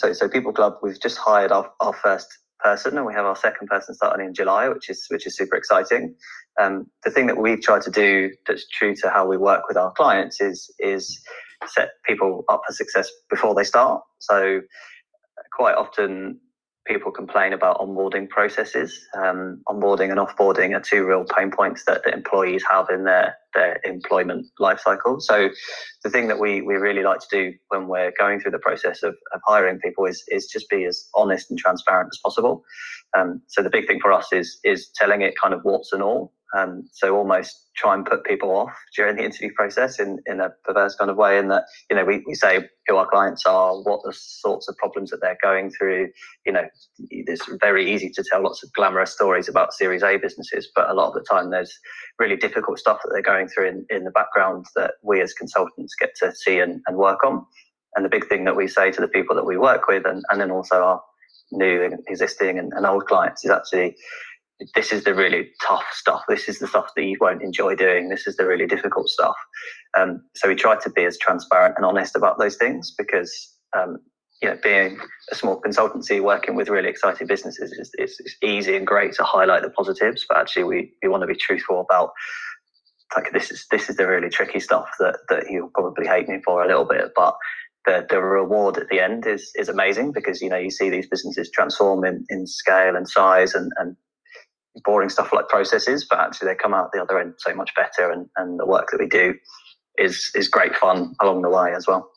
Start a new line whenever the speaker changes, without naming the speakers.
So, so People Club, we've just hired our, our first person, and we have our second person starting in July, which is which is super exciting. Um, the thing that we've tried to do that's true to how we work with our clients is is set people up for success before they start. So quite often people complain about onboarding processes. Um, onboarding and offboarding are two real pain points that the employees have in their, their employment lifecycle. So the thing that we, we really like to do when we're going through the process of, of hiring people is, is just be as honest and transparent as possible. Um, so the big thing for us is, is telling it kind of what's and all. Um, so almost try and put people off during the interview process in, in a perverse kind of way in that, you know, we, we say who our clients are, what the sorts of problems that they're going through. You know, it's very easy to tell lots of glamorous stories about Series A businesses, but a lot of the time there's really difficult stuff that they're going through in, in the background that we as consultants get to see and, and work on. And the big thing that we say to the people that we work with and, and then also our new and existing and, and old clients is actually this is the really tough stuff. This is the stuff that you won't enjoy doing. This is the really difficult stuff. Um, so we try to be as transparent and honest about those things because, um, you know, being a small consultancy working with really exciting businesses is, is, is, easy and great to highlight the positives, but actually we, we want to be truthful about like this is this is the really tricky stuff that that you'll probably hate me for a little bit, but the, the reward at the end is is amazing because you know you see these businesses transform in, in scale and size and, and boring stuff like processes, but actually they come out the other end so much better. And, and the work that we do is is great fun along the way as well.